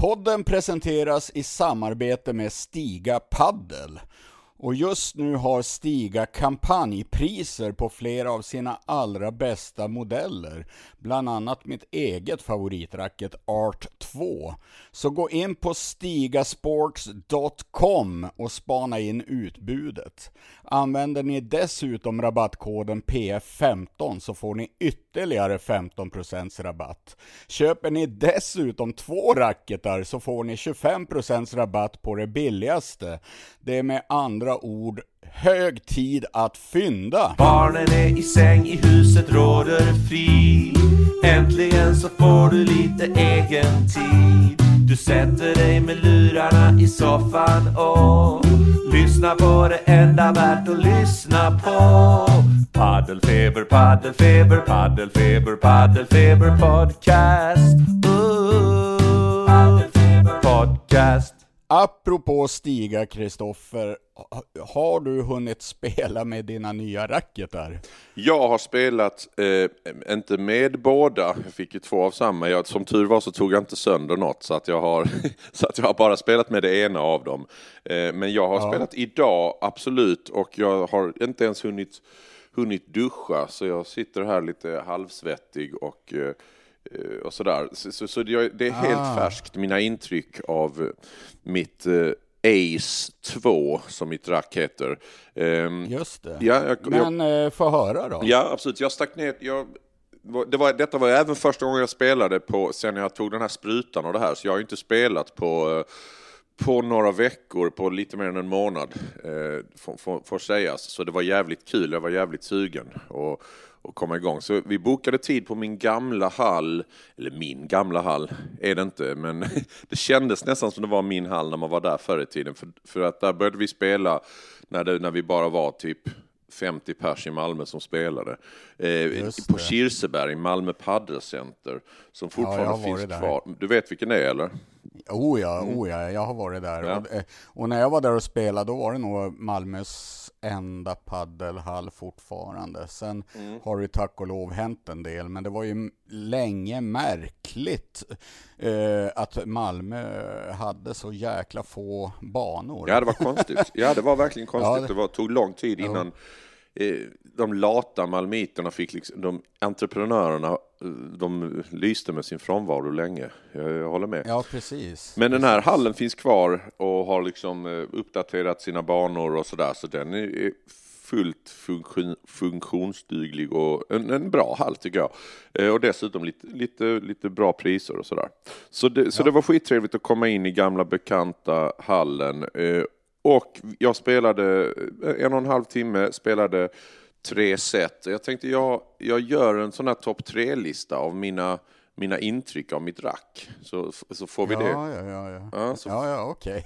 Podden presenteras i samarbete med Stiga Paddel. Och just nu har Stiga kampanjpriser på flera av sina allra bästa modeller. Bland annat mitt eget favoritracket Art 2. Så gå in på stigasports.com och spana in utbudet. Använder ni dessutom rabattkoden PF15 så får ni ytterligare 15% rabatt. Köper ni dessutom två racketar så får ni 25% rabatt på det billigaste. Det är med andra ord hög tid att fynda. Barnen är i säng, i huset råder frid. Äntligen så får du lite egen tid. Du sätter dig med lurarna i soffan och lyssnar på det enda värt att lyssna på. Paddelfeber, paddelfeber, paddelfeber, paddelfeber podcast. Ooh, paddelfeber podcast. Apropå stiga Kristoffer, har du hunnit spela med dina nya racketar? Jag har spelat, eh, inte med båda, jag fick ju två av samma. Jag, som tur var så tog jag inte sönder något så att jag har, så att jag har bara spelat med det ena av dem. Eh, men jag har ja. spelat idag, absolut, och jag har inte ens hunnit, hunnit duscha så jag sitter här lite halvsvettig och eh, och sådär. Så, så, så det är helt ah. färskt, mina intryck av mitt Ace 2 som mitt rack heter. Um, Just det. Ja, jag, Men jag, eh, få höra då. Ja, absolut. Jag stack ner. Jag, det var, detta var även första gången jag spelade på, sen jag tog den här sprutan och det här, så jag har inte spelat på, på några veckor, på lite mer än en månad, eh, får sägas. Så det var jävligt kul, jag var jävligt sugen. Och, och komma igång. Så vi bokade tid på min gamla hall, eller min gamla hall är det inte, men det kändes nästan som det var min hall när man var där förr i tiden. För, för att där började vi spela när, det, när vi bara var typ 50 pers i Malmö som spelade. Eh, på Kirseberg, Malmö Paddelcenter, som fortfarande ja, finns kvar. Du vet vilken det är eller? Oh ja, mm. oh ja, jag har varit där. Ja. Och, eh, och, när jag var där och spelade, då var det nog Malmös enda paddelhall fortfarande. Sen mm. har det tack och lov hänt en del, men det var ju länge märkligt eh, att Malmö hade så jäkla få banor. Ja, det var konstigt. Ja, det var verkligen konstigt. Ja, det... det var, tog lång tid innan eh, de lata malmiterna fick liksom, de entreprenörerna, de lyste med sin frånvaro länge. Jag, jag, håller med. Ja, precis. Men den här hallen finns kvar och har liksom eh, uppdaterat sina banor och sådär, så den är fullt funktion, funktionsduglig och en, en, bra hall tycker jag. Eh, och dessutom lite, lite, lite bra priser och sådär. Så det, så det var skittrevligt att komma in i gamla bekanta hallen. Eh, och jag spelade en och en halv timme, spelade tre set. Jag tänkte jag, jag gör en sån här topp tre-lista av mina, mina intryck av mitt rack. Så, så får vi ja, det. Ja, ja, ja. ja, så, ja, ja. Okay.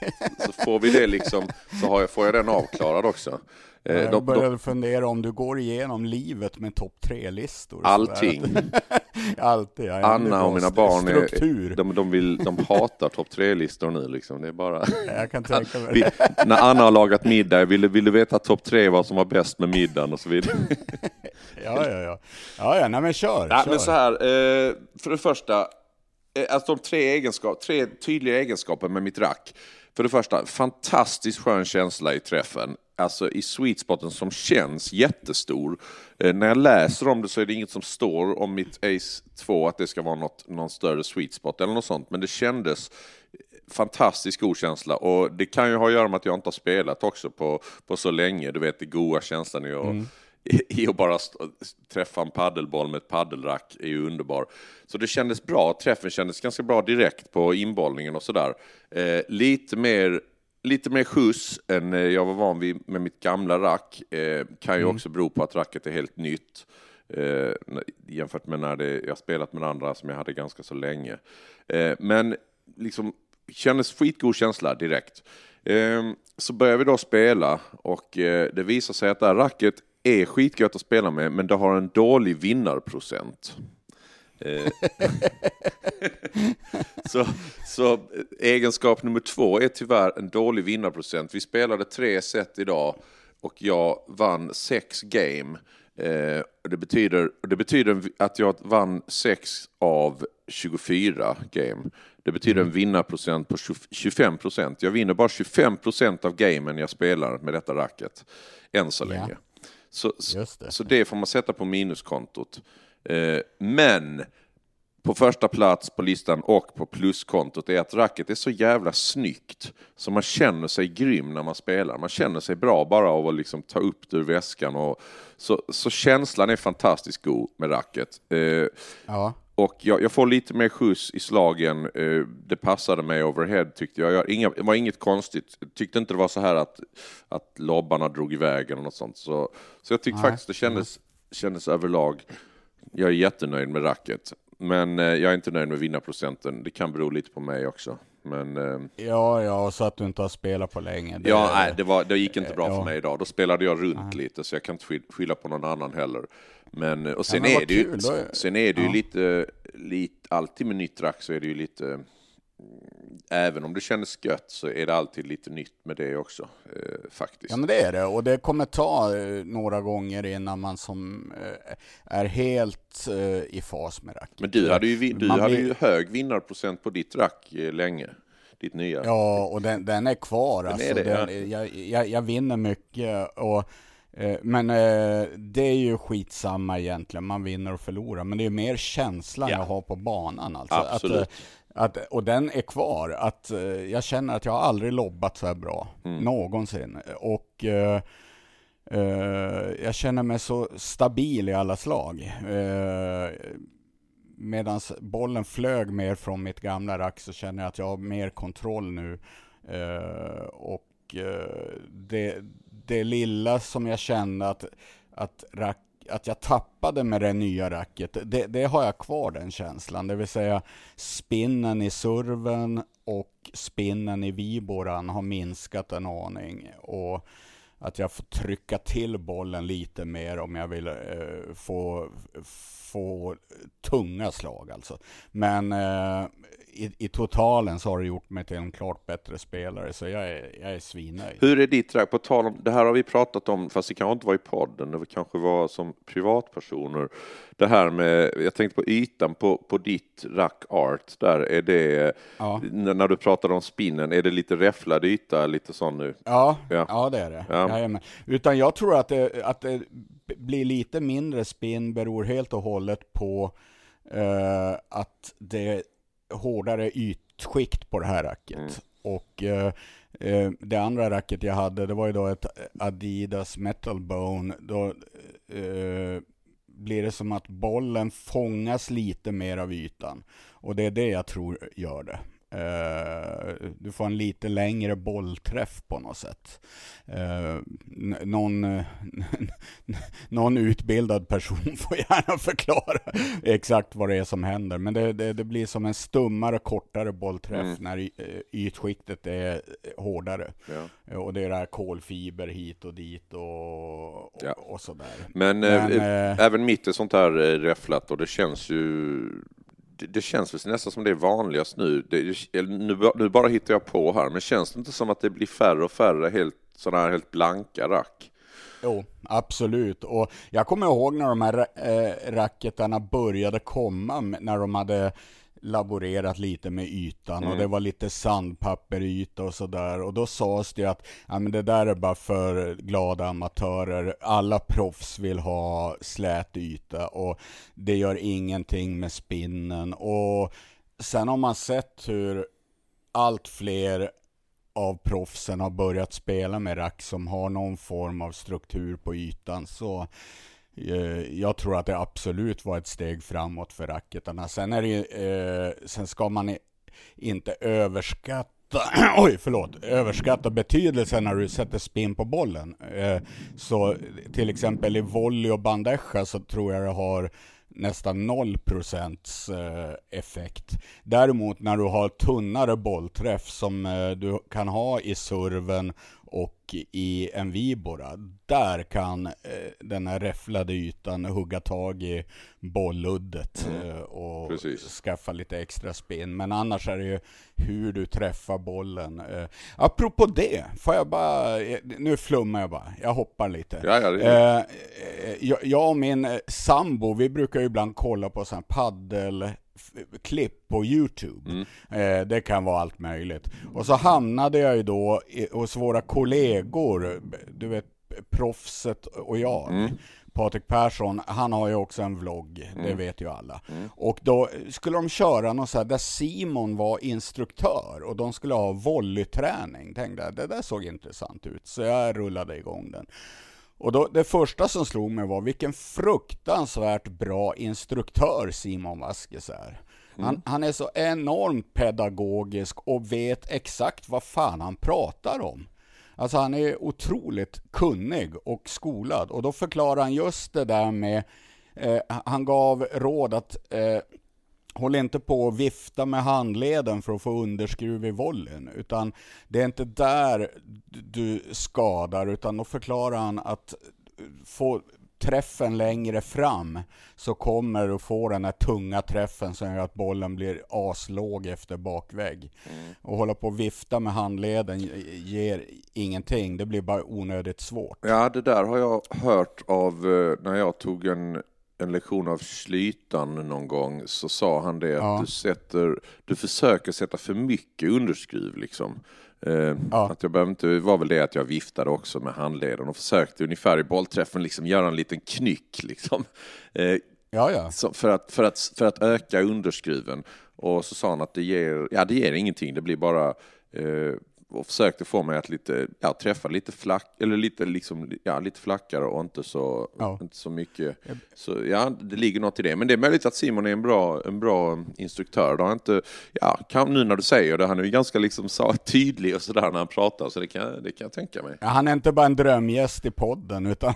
så får vi det liksom, så har jag, får jag den avklarad också. Eh, jag började fundera om du går igenom livet med topp tre-listor. Allting. Alltid, ja. Anna och mina barn, är, de, de, vill, de hatar topp tre-listor nu liksom. Det är bara... Jag kan tänka mig vi, När Anna har lagat middag, vill, vill du veta topp tre vad som var bäst med middagen och så vidare. ja, ja, ja. Ja, ja, nej men kör. Ja, kör. Men så här, eh, för det första, eh, alltså de tre, egenskap, tre tydliga egenskaper med mitt rack. För det första, fantastiskt skön känsla i träffen alltså i sweet spoten som känns jättestor. Eh, när jag läser om det så är det inget som står om mitt Ace 2 att det ska vara något, någon större sweet spot eller något sånt, men det kändes fantastiskt god känsla och det kan ju ha att göra med att jag inte har spelat också på, på så länge. Du vet, det goda känslan i att, mm. i, att bara träffa en paddelboll med ett paddelrack är ju underbar. Så det kändes bra, träffen kändes ganska bra direkt på inbollningen och sådär. Eh, lite mer lite mer skjuts än eh, jag var van vid med mitt gamla rack. Eh, kan ju mm. också bero på att racket är helt nytt eh, jämfört med när det, jag spelat med andra som jag hade ganska så länge. Eh, men liksom kändes skitgod känsla direkt. Eh, så börjar vi då spela och eh, det visar sig att det här racket är skitgött att spela med men det har en dålig vinnarprocent. Eh, så, så egenskap nummer två är tyvärr en dålig vinnarprocent. Vi spelade tre set idag och jag vann sex game. Eh, det, betyder, det betyder att jag vann 6 av 24 game. Det betyder en vinnarprocent på 25 procent. Jag vinner bara 25 procent av gamen jag spelar med detta racket. Än så Ja. länge. Så, Just det. så det får man sätta på minuskontot. Eh, men på första plats på listan och på pluskontot är att racket är så jävla snyggt så man känner sig grym när man spelar. Man känner sig bra bara av att liksom ta upp det ur väskan. Och, så, så känslan är fantastiskt god med racket. Eh, Ja. och jag, jag får lite mer skjuts i slagen. Eh, det passade mig overhead tyckte jag. jag inga, det var inget konstigt. Jag tyckte inte det var så här att, att lobbarna drog iväg eller något sånt. Så, så jag tyckte Nej. faktiskt det kändes, kändes överlag. Jag är jättenöjd med racket. Men eh, jag är inte nöjd med vinnarprocenten. Det kan bero lite på mig också. Men eh, Ja, ja, så att du inte har spelat på länge. Det- ja, nej, det, var, det gick inte bra Ja. för mig idag. Då spelade jag runt lite så jag kan inte sky- skylla på någon annan heller. Men, och sen men vad är det ju, kul, sen är det ju Ja. lite, lite, alltid med nytt rack så är det ju lite, även om det kändes gött så är det alltid lite nytt med det också, eh, faktiskt. Ja men det är det, och det kommer ta eh, några gånger innan man som eh, är helt eh, i fas med racket. Men du hade ju, du Man hade blir- ju hög vinnarprocent på ditt rack eh, länge, ditt nya. Ja, och den, den är kvar Den alltså. är det, den, jag, jag, jag vinner mycket och men det är ju skitsamma egentligen, man vinner och förlorar. Men det är mer känslan Ja. jag har på banan alltså. Absolut. Att, att, och den är kvar. Att, eh, jag känner att jag har aldrig lobbat så här bra, Mm. någonsin. Och eh, eh, jag känner mig så stabil i alla slag. Eh, Medan bollen flög mer från mitt gamla rack så känner jag att jag har mer kontroll nu. Eh, och eh, det, det lilla som jag kände att, att, rack, att jag tappade med det nya racket, det, det har jag kvar den känslan. Det vill säga spinnen i serven och spinnen i viboran har minskat en aning. Och att jag får trycka till bollen lite mer om jag vill eh, få, få tunga slag alltså. Men eh, i, i totalen så har det gjort mig till en klart bättre spelare, så jag är, jag är svinnöjd. Hur är ditt rack? På tal om, det här har vi pratat om, fast det kanske inte var i podden, det kanske var som privatpersoner. Det här med, jag tänkte på ytan på, på ditt rack art, där är det, Ja. när du pratade om spinnen, är det lite räfflad yta, lite sån nu? Ja, Ja. ja. det är det. Ja. Jajamän. Utan jag tror att det, att det blir lite mindre spinn beror helt och hållet på eh, att det hårdare ytskikt på det här racket. Mm. Och eh, eh, det andra racket jag hade, det var ju då ett Adidas Metal Bone. Då eh, blir det som att bollen fångas lite mer av ytan. Och det är det jag tror gör det. Eh, du får en lite längre bollträff på något sätt. N- någon, eh, någon utbildad person får gärna förklara exakt vad det är som händer. Men det, det, det blir som en stummare, kortare bollträff Mm. när eh, ytskiktet är hårdare. Ja. Och det är det här kolfiber hit och dit och, och, Ja. och sådär. Men, Men, även mitt är sånt här räfflat och det känns ju det, känns väl nästan som det är vanligast nu. Det, nu. Nu bara hittar jag på här, men känns det inte som att det blir färre och färre helt, sådana här helt blanka rack? Jo, absolut. Och jag kommer ihåg när de här äh, racketarna började komma, när de hade laborerat lite med ytan och det var lite sandpapperyta och sådär. Och då sades det att ja, men det där är bara för glada amatörer. Alla proffs vill ha slät yta och det gör ingenting med spinnen. Och sen har man sett hur allt fler av proffsen har börjat spela med rack som har någon form av struktur på ytan. Så Eh, jag tror att det absolut var ett steg framåt för racketarna. Sen, är det, eh, sen ska man inte överskatta Oj, förlåt. Överskatta betydelsen när du sätter spin på bollen. Eh, så till exempel i volley och bandeja så tror jag det har nästan 0 procents eh, effekt. Däremot när du har tunnare bollträff som eh, du kan ha i serven och i en vibora, där kan eh, den här räfflade ytan hugga tag i bolluddet eh, och Precis. skaffa lite extra spinn. Men annars är det ju hur du träffar bollen. Eh, apropå det, får jag bara, eh, nu flummar jag bara, jag hoppar lite. Ja, ja, Eh, eh, jag, jag och min sambo, vi brukar ju ibland kolla på sån här paddelklipp på Youtube. Eh, det kan vara allt möjligt. Och så hamnade jag ju då hos våra kollegor, du vet proffset och jag. Patrik Persson, han har ju också en vlogg, det vet ju alla. Och då skulle de köra något så här där Simon var instruktör och de skulle ha volleyträning. Tänkte jag, det där såg intressant ut, så jag rullade igång den. Och då, det första som slog mig var vilken fruktansvärt bra instruktör Simon Vaskes är. Han, han är så enormt pedagogisk och vet exakt vad fan han pratar om. Alltså han är otroligt kunnig och skolad och då förklarar han just det där med, eh, han gav råd att eh, Håll inte på och vifta med handleden för att få underskruv i volleyn, utan det är inte där du skadar, utan då förklarar han att få träffen längre fram så kommer du få den här tunga träffen som gör att bollen blir aslåg efter bakvägg. Och hålla på och vifta med handleden ger ingenting, det blir bara onödigt svårt. Ja, det där har jag hört av eh, när jag tog en, en lektion av Slytan någon gång så sa han det att Ja. du, sätter, du försöker sätta för mycket underskruv liksom. Eh, Ja. Att jag behöver inte, det var väl det att jag viftade också med handleden och försökte ungefär i bollträffen liksom göra en liten knyck liksom. Eh, Ja, ja. för, att, för, att, för att öka underskruven. Och så sa han att det ger, ja, det ger ingenting, det blir bara eh, och försökte få mig att lite, ja, träffa lite flack, eller lite, liksom, ja, lite flackare och inte så, Ja. inte så mycket. Så ja, det ligger något i det. Men det är möjligt att Simon är en bra, en bra instruktör. Har inte, ja, kan, nu när du säger det, han är ju ganska liksom så, tydlig och sådär när han pratar, så det kan, det kan jag tänka mig. Ja, Han är inte bara en drömgäst i podden, utan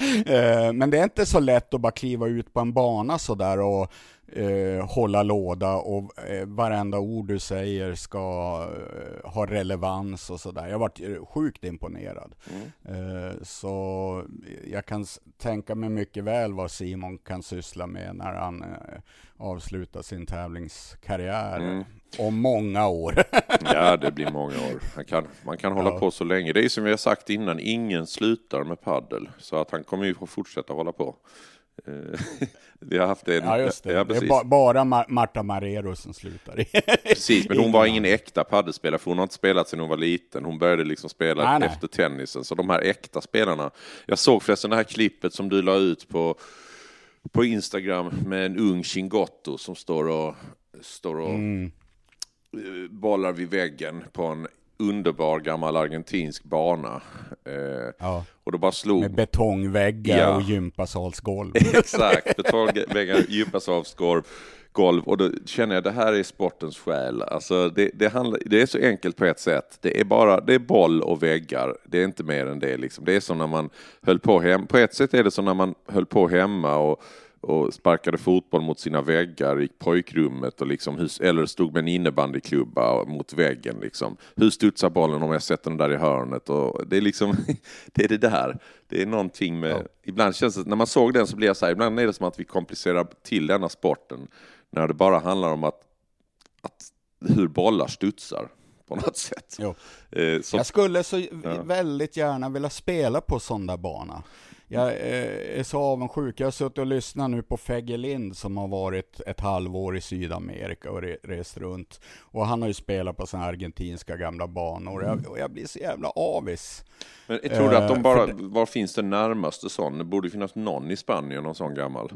men det är inte så lätt att bara kliva ut på en bana sådär och eh, hålla låda och eh, varenda ord du säger ska eh, ha relevans och sådär. Jag har varit eh, sjukt imponerad. Eh, så jag kan tänka mig mycket väl vad Simon kan syssla med när han eh, avslutar sin tävlingskarriär om många år. Ja, det blir många år. Han kan, man kan hålla på så länge. Det är som vi har sagt innan, ingen slutar med paddel. Så att han kommer ju få fortsätta hålla på. Eh, Vi har haft en... Ja, just det. Ja, det är ba- bara Ma- Marta Marero som slutar. Precis, men hon var Ingen ingen äkta paddelspelare för hon har inte spelat sedan hon var liten. Hon började liksom spela Nej, nej. efter tennisen. Så de här äkta spelarna. Jag såg förresten det här klippet som du la ut på, på Instagram med en ung Chingotto som står och, står och Mm. Eh, bollar vid väggen på en underbar gammal argentinsk bana. Eh, Ja. Och då bara slog Med betongväggar Ja. och gympasalsgolv. Exakt, betongväggar, djupasavsgolv, golv. Och då känner jag att det här är sportens själ. Alltså det, det, handlar, det är så enkelt på ett sätt. Det är bara det är boll och väggar. Det är inte mer än det. Liksom. Det är som när man höll på hem. På ett sätt är det som när man höll på hemma och, och sparkade fotboll mot sina väggar i pojkrummet och liksom eller stod med en innebandyklubba mot väggen. Liksom. Hur studsar bollen om jag sätter den där i hörnet? Och det är liksom, det är det där. Det är någonting med, ibland känns det, när man såg den så blir jag så här, ibland är det som att vi komplicerar till denna sporten när det bara handlar om att, att hur bollar studsar på något sätt. Eh, så, Jag skulle så väldigt gärna vilja spela på sån där bana. Jag eh, är så avundsjuk. Jag har suttit och lyssnat nu på Fegge Lind som har varit ett halvår i Sydamerika och re rest runt. Och han har ju spelat på här argentinska gamla banor. Jag, och jag blir så jävla avis. men jag tror att de eh, bara, var finns det närmaste sån? Det borde finnas någon i Spanien, någon sån gammal.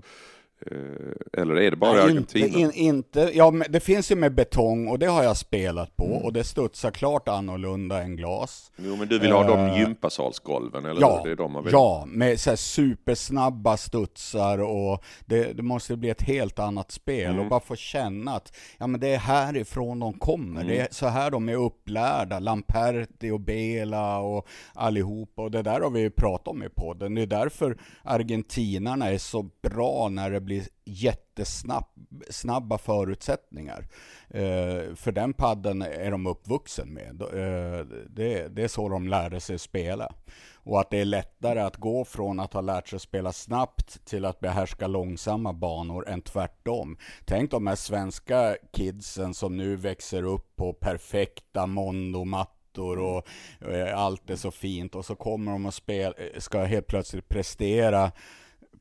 Eh, eller är det bara Nej, inte, Argentina? in, inte, ja, det finns ju med betong och det har jag spelat på och det studsar klart annorlunda än glas. Jo, men du vill ha de Eh, gympasalsgolven, eller Ja, hur? Det är de man vill. ja med så supersnabba studsar och det, det måste bli ett helt annat spel Mm. och bara få känna att ja, men det är härifrån de kommer. Mm. Det är så här de är upplärda. Lamperti och Bela och allihopa och det där har vi ju pratat om i podden. Det är därför argentinarna är så bra när det blir bli jättesnabba förutsättningar. Eh, för den padden är de uppvuxen med. Eh, det, det är så de lärde sig spela. Och att det är lättare att gå från att ha lärt sig spela snabbt till att behärska långsamma banor än tvärtom. Tänk de här svenska kidsen som nu växer upp på perfekta mondomattor och eh, allt är så fint och så kommer de och spel, ska helt plötsligt prestera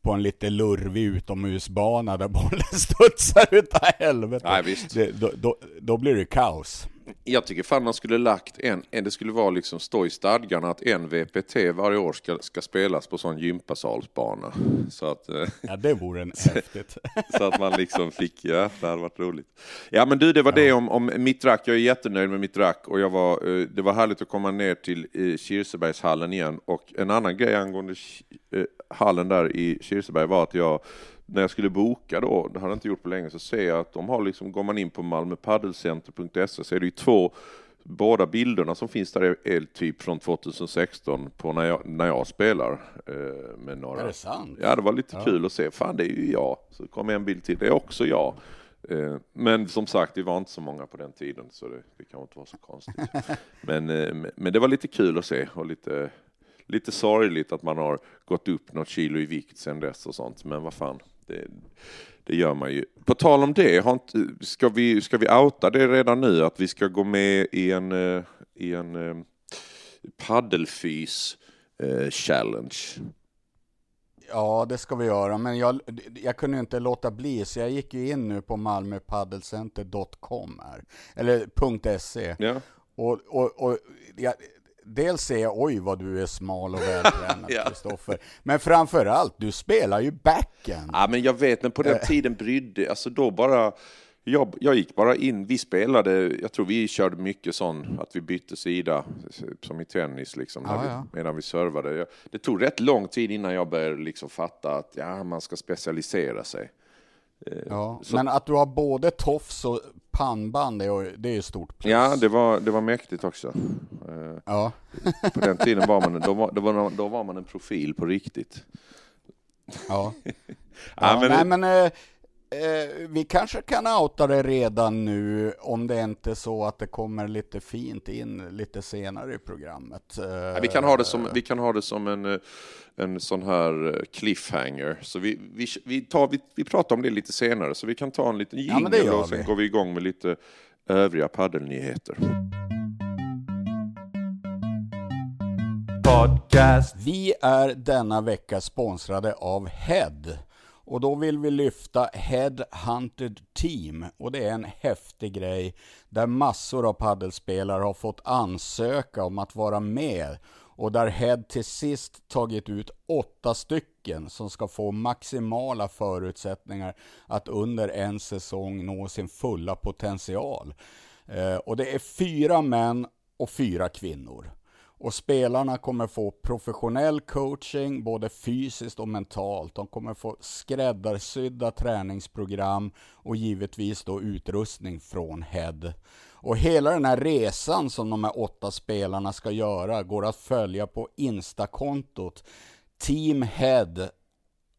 på en lite lurvig utomhusbana där bollen studsar utav helvete. Nej, visst. Det, då, då, då blir det kaos. Jag tycker fan man skulle lagt en, en det skulle vara liksom stå i stadgarna att en VPT varje år ska, ska spelas på sån gympasalsbana. Så att, eh, Ja, det vore en häftigt. så att man liksom fick, ja det hade varit roligt. Ja men du det var det om, om mitt rack, jag är jättenöjd med mitt rack och jag var, eh, det var härligt att komma ner till eh, Kirsebergshallen igen och en annan grej angående hallen där i Kirseberg var att jag när jag skulle boka då, det hade jag inte gjort på länge, så ser jag att de har liksom, går man in på malmöpaddelcenter.se så är det ju två, båda bilderna som finns där är, är typ från 2016 på när jag, när jag spelar eh, med några. Är det sant? Ja, det var lite Ja. kul att se. Fan, det är ju jag. Så kom en bild till, det är också jag. Eh, Men som sagt, det var inte så många på den tiden, så det, det kan inte vara så konstigt. men, eh, men det var lite kul att se och lite, lite sorgligt att man har gått upp något kilo i vikt sedan dess och sånt. Men vad fan, det, det gör man ju. På tal om det, har inte, ska, vi, ska vi outa det redan nu att vi ska gå med i en, eh, i en eh, paddelfys eh, challenge? Ja, det ska vi göra, men jag, jag kunde inte låta bli, så jag gick ju in nu på malmöpaddelcenter.com här, eller .se. Ja. Och, och, och jag, dels ser jag, oj vad du är smal och vältränad, Ja. Kristoffer. Men framför allt, du spelar ju backen. Ja, men jag vet, men på den tiden brydde, alltså då bara, jag, jag gick bara in, vi spelade, jag tror vi körde mycket sån, att vi bytte sida, som i tennis liksom, Ja, vi, ja. medan vi servade. Det tog rätt lång tid innan jag började liksom fatta att ja, man ska specialisera sig. Ja, så- men att du har både tofs och pannband, det är ju- det är stort plus. Ja, det var, det var mäktigt också. Eh, Ja. På den tiden var man, då var, då var, då var man en profil på riktigt. Ja. Ja, ja men- nej, men eh, vi kanske kan outa det redan nu om det inte är så att det kommer lite fint in lite senare i programmet. Eh, Ja, vi, kan ha det som, vi kan ha det som en, eh, en sån här eh, cliffhanger. Så vi, vi, vi, tar, vi, vi pratar om det lite senare, så vi kan ta en liten Ja, jingle gör och sen vi. går vi igång med lite övriga paddelnyheter. Podcast. Vi är denna vecka sponsrade av Head. Och då vill vi lyfta Headhunted Team. Och det är en häftig grej där massor av paddelspelare har fått ansöka om att vara med. Och där Head till sist tagit ut åtta stycken som ska få maximala förutsättningar att under en säsong nå sin fulla potential. Eh, och det är fyra män och fyra kvinnor. Och spelarna kommer få professionell coaching, både fysiskt och mentalt. De kommer få skräddarsydda träningsprogram och givetvis då utrustning från Head. Och hela den här resan som de här åtta spelarna ska göra går att följa på Instakontot Team Head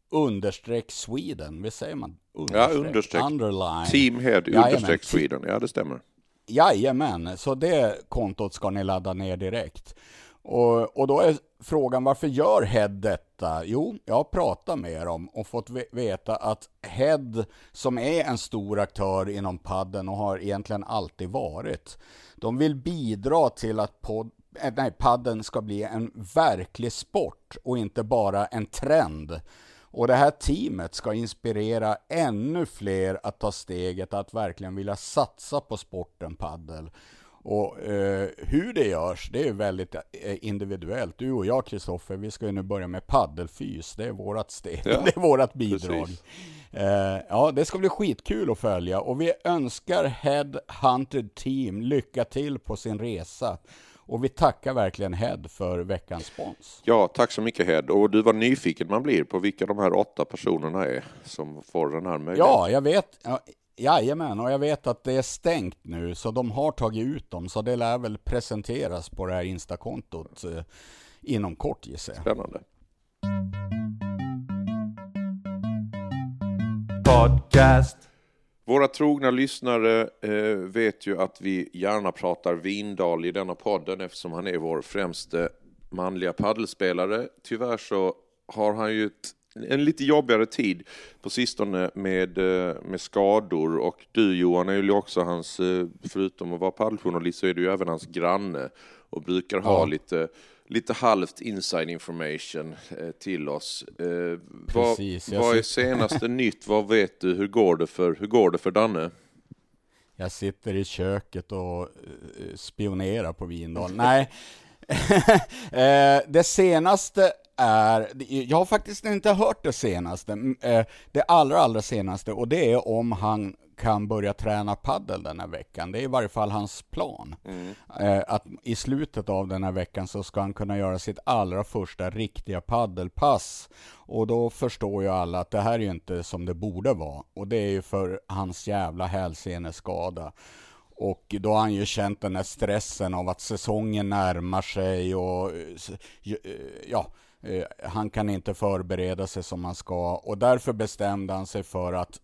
understreck Sweden. Visst säger man? Ja, understreck. Underline. Team Head understreck Sweden. Ja, det stämmer. Jajamän, så det kontot ska ni ladda ner direkt. Och, och då är frågan varför gör Head detta? Jo, jag har pratat med dem och fått veta att Head, som är en stor aktör inom padden och har egentligen alltid varit, de vill bidra till att pod, eh, nej, padden ska bli en verklig sport och inte bara en trend. Och det här teamet ska inspirera ännu fler att ta steget att verkligen vilja satsa på sporten paddel. Och eh, hur det görs, det är väldigt eh, individuellt. Du och jag Kristoffer, vi ska ju nu börja med paddelfys. Det är vårat steg, Ja, det är vårat bidrag. Eh, ja, det ska bli skitkul att följa och vi önskar Head Hunted Team lycka till på sin resa. Och vi tackar verkligen Head för veckans spons. Ja, tack så mycket Head. Och du var nyfiken man blir på vilka de här åtta personerna är som får den här möjligheten. Ja, jag vet. Ja, jajamän, och jag vet att det är stängt nu, så de har tagit ut dem, så det lär väl presenteras på det här Instakontot eh, inom kort gissar jag. Spännande. podcast. Våra trogna lyssnare eh, vet ju att vi gärna pratar Vindal i denna podden eftersom han är vår främste manliga paddelspelare. Tyvärr så har han ju ett, en lite jobbigare tid på sistone med, eh, med skador och du Johan är ju också hans, eh, förutom att vara paddeljournalist så är du ju även hans granne och brukar ha Ja. lite lite halvt inside information eh, till oss. Eh, vad, Precis, jag vad är senaste nytt? Vad vet du? Hur går det för, hur går det för Danne? Jag sitter i köket och eh, spionerar på Vindal. Nej, det senaste är, jag har faktiskt inte hört det senaste, M- eh, det allra allra senaste och det är om han kan börja träna paddel den här veckan. Det är i varje fall hans plan. Eh, Att i slutet av den här veckan så ska han kunna göra sitt allra första riktiga paddelpass. Och då förstår ju alla att det här är ju inte som det borde vara. Och det är ju för hans jävla hälseneskada. Och då har han ju känt den här stressen av att säsongen närmar sig och eh, ja, eh, han kan inte förbereda sig som han ska. Och därför bestämde han sig för att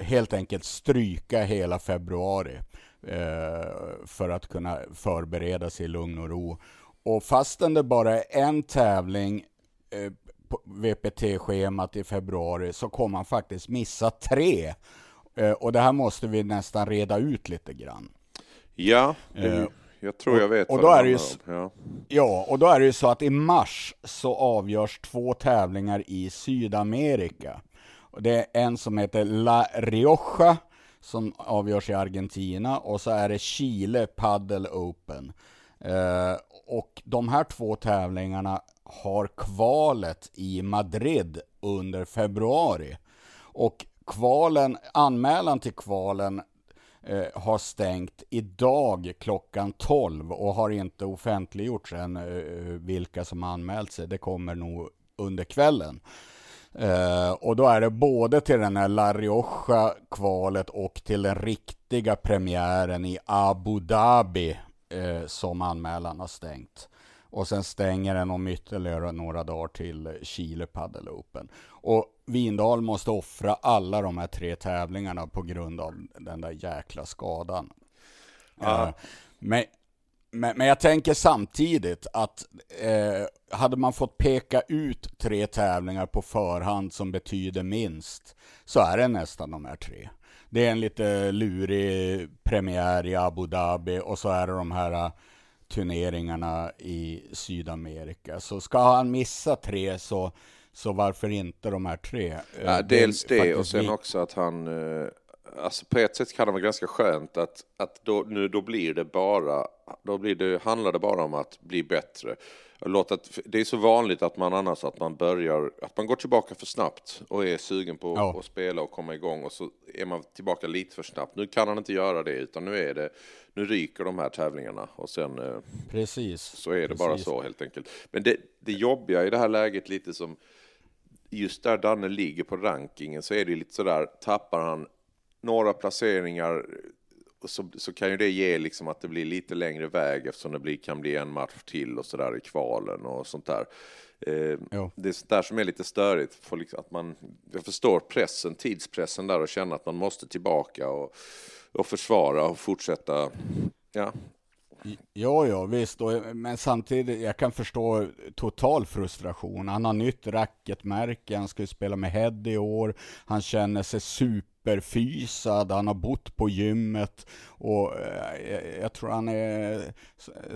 helt enkelt stryka hela februari eh, för att kunna förbereda sig i lugn och ro. Och fastän det bara är en tävling eh, på VPT-schemat i februari så kommer han faktiskt missa tre. Eh, och det här måste vi nästan reda ut lite grann. Ja, det, Eh, jag tror jag vet och vad då är det ju. Ja. Ja, och då är det ju så att i mars så avgörs två tävlingar i Sydamerika. Det är en som heter La Rioja som avgörs i Argentina och så är det Chile Paddle Open. Eh, och de här två tävlingarna har kvalet i Madrid under februari. Och kvalen, anmälan till kvalen eh, har stängt idag klockan 12 och har inte offentliggjorts än eh, vilka som anmält sig. Det kommer nog under kvällen. Eh, och då är det både till den här La Rioja-kvalet och till den riktiga premiären i Abu Dhabi eh, som anmälan har stängt. Och sen stänger den om ytterligare några dagar till Chile Padel Open. Och Vindal måste offra alla de här tre tävlingarna på grund av den där jäkla skadan. Eh, men, men, men jag tänker samtidigt att eh, hade man fått peka ut tre tävlingar på förhand som betyder minst, så är det nästan de här tre. Det är en lite lurig premiär i Abu Dhabi och så är det de här eh, turneringarna i Sydamerika. Så ska han missa tre så, så varför inte de här tre? Eh, Ja, dels det och faktiskt sen vi- också att han... Alltså på ett sätt kan det vara ganska skönt att, att då, nu då blir det bara... Då blir det, handlar det bara om att bli bättre. Låt att, det är så vanligt att man annars att man börjar... Att man går tillbaka för snabbt och är sugen på Ja. att spela och komma igång och så är man tillbaka lite för snabbt. Nu kan han inte göra det utan nu är det... Nu ryker de här tävlingarna och sen... eh, Precis. så är det bara Precis. så helt enkelt. Men det, det jobbiga i det här läget lite som just där Danne ligger på rankingen så är det lite sådär, tappar han några placeringar så, så kan ju det ge liksom att det blir lite längre väg eftersom det blir, kan bli en match till och sådär i kvalen och sånt där. Eh, det är sånt där som är lite störigt. För liksom att man, jag förstår pressen, tidspressen där och känna att man måste tillbaka och, och försvara och fortsätta. Ja, Ja, ja, visst. Men samtidigt, jag kan förstå total frustration. Han har nytt racketmärke, han ska ju spela med Head i år. Han känner sig superfysad, han har bott på gymmet. Och eh, jag, jag tror han är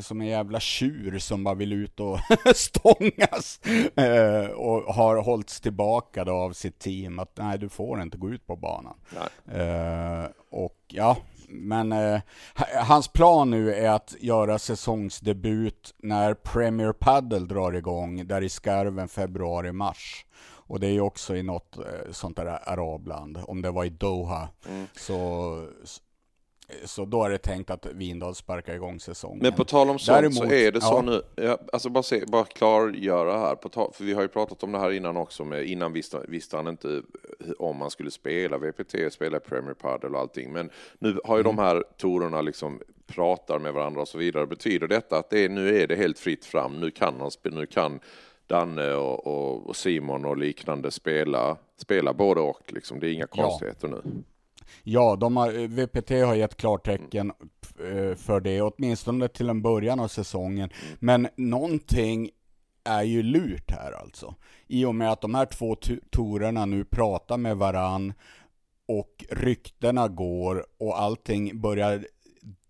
som en jävla tjur som bara vill ut och stångas. Eh, och har hållits tillbaka då av sitt team att nej, du får inte gå ut på banan. nej. Eh, och ja, men eh, ha- hans plan nu är att göra säsongsdebut när Premier Padel drar igång, där i skarven februari-mars. Och det är ju också i något eh, sånt där arabland, om det var i Doha. Så, så då är det tänkt att Vindal sparkar igång säsongen. Men på tal om sånt Däremot- så är det så ja. nu, ja, alltså bara, se, bara klargöra här, på tal, för vi har ju pratat om det här innan också, med, innan visste, visste han inte om han skulle spela VPT, spela Premier Padel och allting, men nu har ju de här torerna liksom pratar med varandra och så vidare. Betyder detta att det är, nu är det helt fritt fram, nu kan, han, nu kan Danne och, och, och Simon och liknande spela spela både och. Liksom. Det är inga konstigheter ja. nu. Ja, de har, VPT har gett klartecken mm. för det, åtminstone till en början av säsongen. Mm. Men någonting är ju lurt här alltså. I och med att de här två torerna nu pratar med varann och ryktena går och allting börjar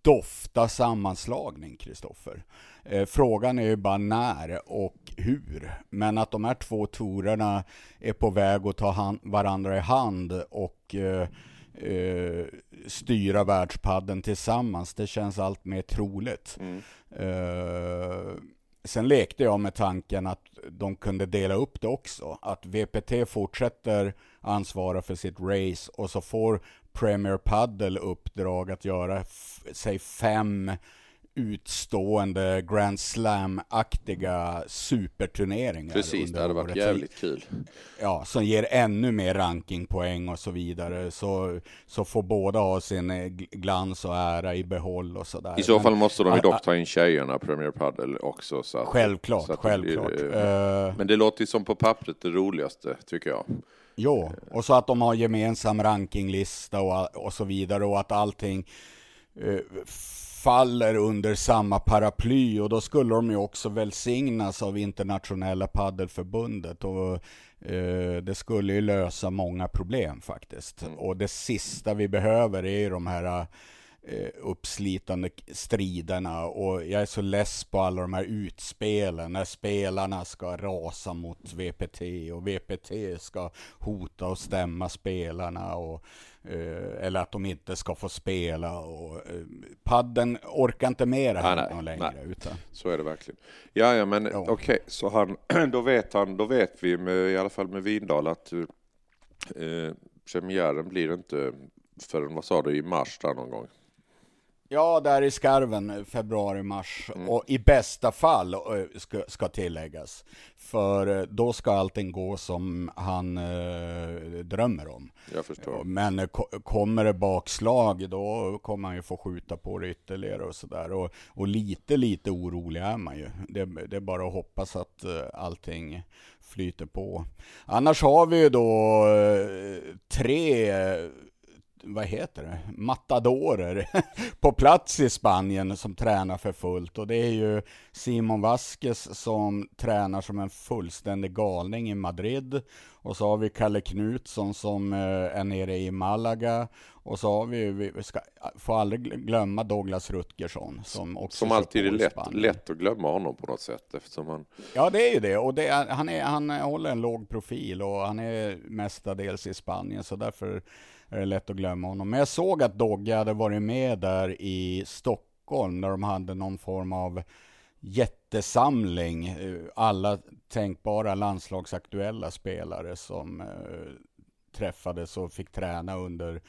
dofta sammanslagning, Kristoffer. Eh, frågan är ju bara när och hur. Men att de här två torerna är på väg att ta hand, varandra i hand och eh, eh, styra världspadden tillsammans, det känns allt mer troligt. Mm. Eh, sen lekte jag med tanken att de kunde dela upp det också. Att VPT fortsätter ansvara för sitt race och så får Premier Paddle uppdrag att göra säg fem utstående Grand Slam-aktiga superturneringar. Precis, det hade varit jävligt kul. Ja, som ger ännu mer rankingpoäng och så vidare. Så, så får båda ha sin eh, glans och ära i behåll och sådär. I så fall måste de ju dock ta in tjejerna, Premier Padel också. Så att, självklart, så att självklart. Det blir, uh, men det låter ju som på pappret det roligaste, tycker jag. Jo, och så att de har gemensam rankinglista och, och så vidare och att allting uh, faller under samma paraply och då skulle de ju också välsignas av internationella paddelförbundet och eh, det skulle ju lösa många problem faktiskt. Mm. Och det sista vi behöver är ju de här eh, uppslitande striderna och jag är så less på alla de här utspelen när spelarna ska rasa mot VPT och VPT ska hota och stämma spelarna och Eh, eller att de inte ska få spela. Och, eh, padden orkar inte med det här nej, längre. Nej. Utan... Så är det verkligen. Ja, ja men ja. okej, okay, så han, då vet han, då vet vi med, i alla fall med Vindal att eh, premiären blir inte förrän, vad sa du, i mars där någon gång? Ja, där i skarven, februari-mars. Mm. Och i bästa fall ska, ska tilläggas. För eh, då ska allting gå som han eh, drömmer om. Jag förstår. Men eh, kommer det bakslag, då kommer han ju få skjuta på det ytterligare och sådär. Och, och lite, lite orolig är man ju. Det, det är bara att hoppas att eh, allting flyter på. Annars har vi ju då eh, tre vad heter det, matadorer på plats i Spanien som tränar för fullt. Och det är ju Simon Vasquez som tränar som en fullständig galning i Madrid. Och så har vi Kalle Knutsson som eh, är nere i Malaga. Och så har vi, vi ska, får aldrig glömma Douglas Rutgersson som också Som alltid är lätt, lätt att glömma honom på något sätt eftersom han... Ja det är ju det och det är, han, är, han håller en låg profil och han är mestadels i Spanien så därför är det lätt att glömma honom. Men jag såg att Dogge hade varit med där i Stockholm när de hade någon form av jättesamling. Eh, alla tänkbara landslagsaktuella spelare som eh, träffades och fick träna under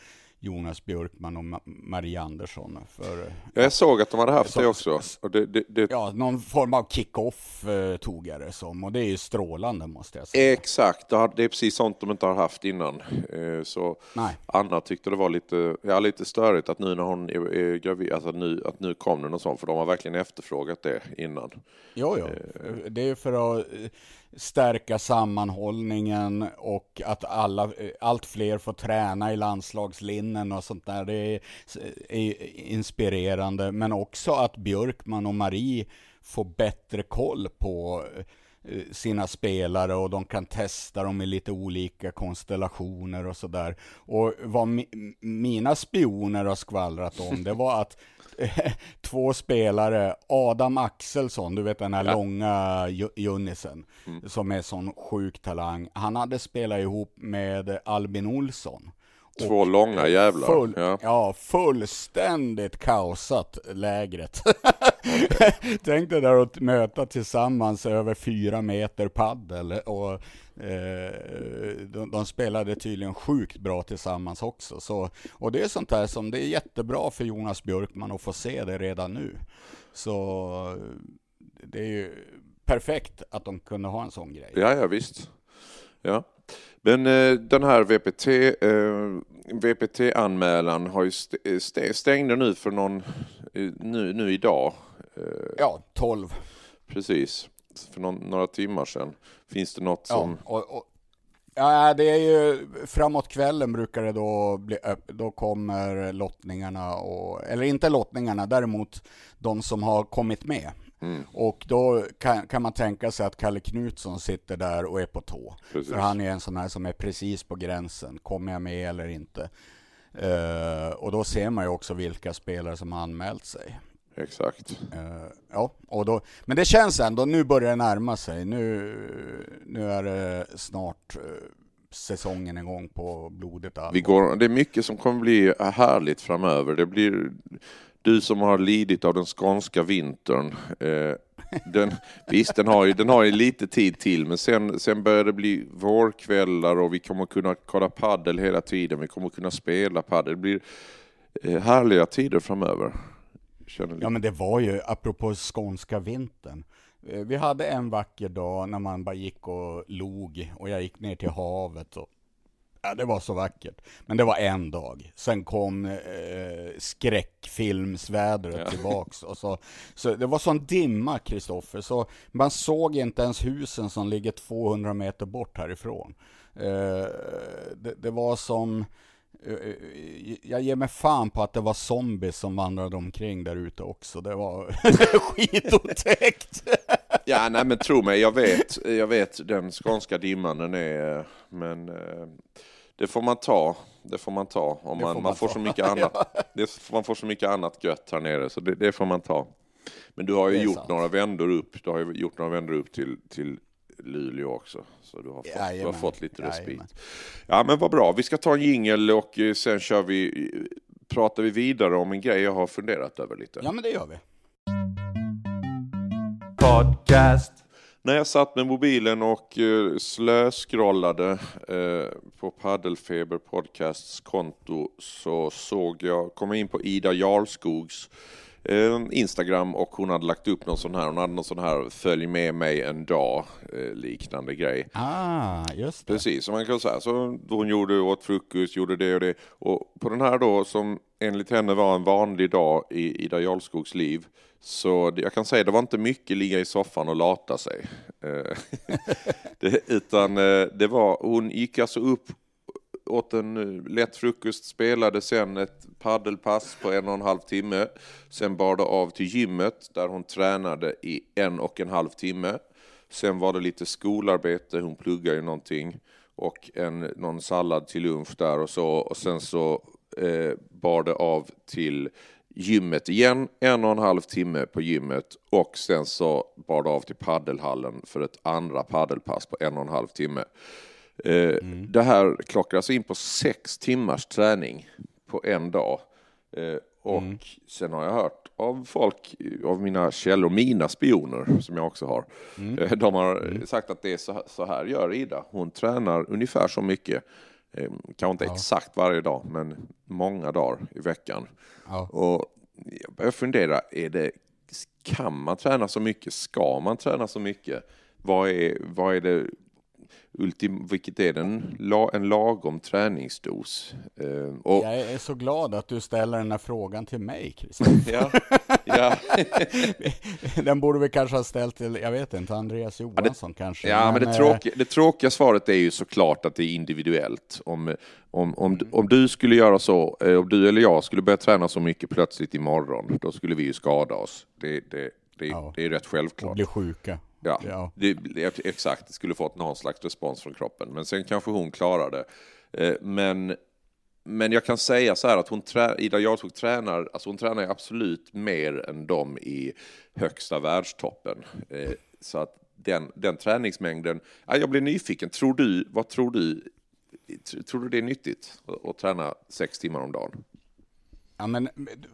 Jonas Björkman och Marie Andersson. För, ja, jag såg att de hade haft så, det också. Det, det, det... Ja, någon form av kick-off eh, tog jag det som och det är ju strålande måste jag säga. Exakt, det är precis sånt de inte har haft innan. Eh, så Nej. Anna tyckte det var lite, ja, lite störigt att nu när hon är, är gravid, alltså nu, att nu kom det något sånt, för de har verkligen efterfrågat det innan. Jo, jo. Eh. Det är för att eh, stärka sammanhållningen och att alla, eh, allt fler får träna i landslagslinnen och sånt där. Det är, är inspirerande. Men också att Björkman och Marie får bättre koll på eh, sina spelare och de kan testa dem i lite olika konstellationer och sådär. Och vad mi mina spioner har skvallrat om, det var att två spelare, Adam Axelsson, du vet den här ja. långa Junnisen, mm. som är sån sjuk talang. Han hade spelat ihop med Albin Olsson. Två långa jävlar. Full, ja. ja, fullständigt kaosat lägret. Tänk dig där att möta tillsammans över fyra meter paddel och de, de, spelade tydligen sjukt bra tillsammans också. Så, och det är sånt där som det är jättebra för Jonas Björkman att få se det redan nu. Så det är ju perfekt att de kunde ha en sån grej. Ja, ja visst. Ja. Men eh, den här VPT, eh, VPT-anmälan har ju st stängde nu för någon, eh, nu, nu idag. Eh, ja, 12. Precis, för någon, några timmar sedan. Finns det något som... Ja, och, och, Ja, det är ju framåt kvällen brukar det då bli då kommer lottningarna och, eller inte lottningarna, däremot de som har kommit med. Mm. Och då kan, kan, man tänka sig att Kalle Knutsson sitter där och är på tå. Precis. För han är en sån här som är precis på gränsen. Kommer jag med eller inte? Uh, och då ser man ju också vilka spelare som har anmält sig. Exakt. Uh, ja, och då, men det känns ändå, nu börjar det närma sig. Nu, nu är det snart uh, säsongen igång på blodet allvar. Vi går, det är mycket som kommer bli härligt framöver. Det blir du som har lidit av den skånska vintern. Eh, den, visst, den har, ju, den har ju lite tid till, men sen, sen börjar det bli vårkvällar och vi kommer kunna kolla paddel hela tiden. Vi kommer kunna spela paddel. Det blir härliga tider framöver. Ja, men det var ju, apropå skånska vintern. Eh, vi hade en vacker dag när man bara gick och log och jag gick ner till havet och Ja, det var så vackert. Men det var en dag. Sen kom eh, skräckfilmsvädret ja. tillbaks. Och så, så det var sån dimma, Kristoffer, så man såg inte ens husen som ligger 200 meter bort härifrån. Eh, det, det, var som... Eh, eh, jag ger mig fan på att det var zombies som vandrade omkring där ute också. Det var skitotäckt. ja, nej men tro mig, jag vet, jag vet den skånska dimman, den är, men eh, det får man ta. Det får man ta. Om man, man, man får så mycket annat. det, man får så mycket annat gött här nere, så det, det får man ta. Men du har ju gjort sant. några vändor upp. Du har ju gjort några vändor upp till, till Luleå också. Så du har fått, du har fått lite respit. Jajamän. Ja men vad bra. Vi ska ta en jingel och eh, sen kör vi, pratar vi vidare om en grej jag har funderat över lite. Ja men det gör vi. Podcast när jag satt med mobilen och uh, slöskrollade uh, på Paddelfeber Podcasts konto så såg jag, kom jag in på Ida Jarlskogs Instagram och hon hade lagt upp någon sån här, hon hade någon sån här följ med mig en dag liknande grej. Ah, just det. Precis, så man kan säga så hon gjorde, åt frukost, gjorde det och det och på den här då som enligt henne var en vanlig dag i Ida Jarlskogs liv så jag kan säga det var inte mycket ligga i soffan och lata sig. Eh, det, utan eh, det var, hon gick alltså upp, åt en eh, lätt frukost, spelade sen ett paddelpass på en och en halv timme. Sen bar det av till gymmet där hon tränade i en och en halv timme. Sen var det lite skolarbete, hon pluggade ju någonting och en, någon sallad till lunch där och så och sen så eh, bar det av till gymmet igen, en och en halv timme på gymmet och sen så bar det av till paddelhallen för ett andra paddelpass på en och en halv timme. Eh, mm. Det här klockar alltså in på sex timmars träning på en dag. Eh, och mm. sen har jag hört av folk, av mina källor, mina spioner som jag också har. Mm. Eh, de har mm. sagt att det är så, så här gör Ida. Hon tränar ungefär så mycket Kanske inte ja. exakt varje dag, men många dagar i veckan. Ja. Och jag börjar fundera, är det, kan man träna så mycket? Ska man träna så mycket? Vad är, vad är det ultim, vilket är den, en lagom träningsdos? Uh, och, jag är så glad att du ställer den här frågan till mig, Christian. ja, ja. den borde vi kanske ha ställt till, jag vet inte, Andreas Johansson ja, det, kanske. Ja, men, men det, tråkiga, det tråkiga svaret är ju såklart att det är individuellt. Om, om, om, mm. om du skulle göra så, eh, om du eller jag skulle börja träna så mycket plötsligt imorgon, då skulle vi ju skada oss. Det, det, det, ja. det är rätt självklart. Och bli sjuka. Ja, ja. Det, exakt. Det skulle fått någon slags respons från kroppen. Men sen kanske hon klarar det. Eh, men, men jag kan säga så här att hon trä, Ida Jarlskog tränar, alltså hon tränar absolut mer än de i högsta världstoppen. Eh, så att den, den träningsmängden, jag blir nyfiken. Tror du, vad tror du? Tror du det är nyttigt att, att träna sex timmar om dagen? Ja, men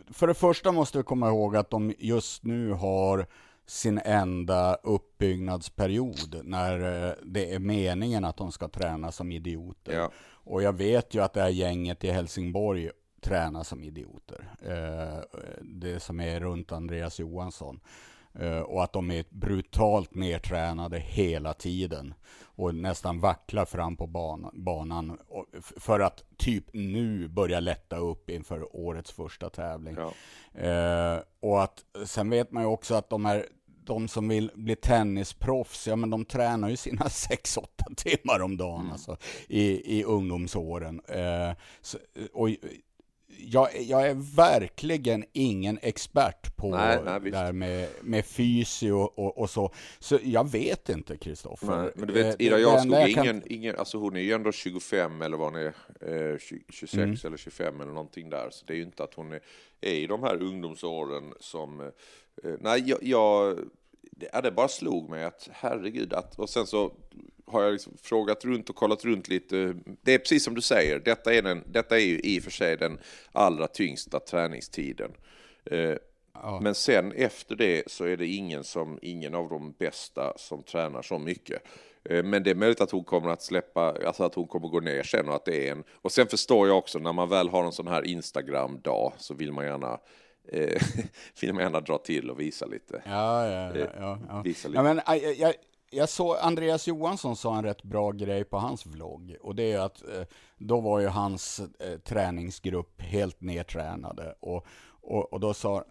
för det första måste vi komma ihåg att de just nu har sin enda uppbyggnadsperiod när eh, det är meningen att de ska träna som idioter. Ja. Och jag vet ju att det här gänget i Helsingborg tränar som idioter. Eh, det som är runt Andreas Johansson. Eh, och att de är brutalt nedtränade hela tiden. Och nästan vacklar fram på banan. För att typ nu börja lätta upp inför årets första tävling. Ja. Och att sen vet man ju också att de här de som vill bli tennisproffs, ja men de tränar ju sina 6-8 timmar om dagen Mm. alltså, i, i ungdomsåren. Eh, så, och jag, jag är verkligen ingen expert på Nej, nej, det här med, med fysio och, och så. Så jag vet inte, Kristoffer. Men du Eh, vet, det- Ida är jag kan- ingen, ingen, alltså hon är ju ändå 25 eller vad hon är, eh, 20 26 Mm. eller 25 eller någonting där. Så det är ju inte att hon är, är i de här ungdomsåren som, eh, nej jag, jag det, det bara slog mig att herregud, att, och sen så har jag liksom frågat runt och kollat runt lite. Det är precis som du säger, detta är, den, detta är ju i och för sig den allra tyngsta träningstiden. Eh, Men sen efter det så är det ingen, som, ingen av de bästa som tränar så mycket. Eh, Men det är möjligt att hon kommer att släppa, alltså att hon kommer gå ner sen och att det är en... Och sen förstår jag också när man väl har en sån här Instagram-dag så vill man gärna, eh, vill man gärna dra till och visa lite. Ja, ja, ja. ja, ja. visa lite. ja men, jag, jag, jag såg Andreas Johansson sa en rätt bra grej på hans vlogg. Och det är att eh, då var ju hans eh, träningsgrupp helt nedtränade. Och, och, och då sa,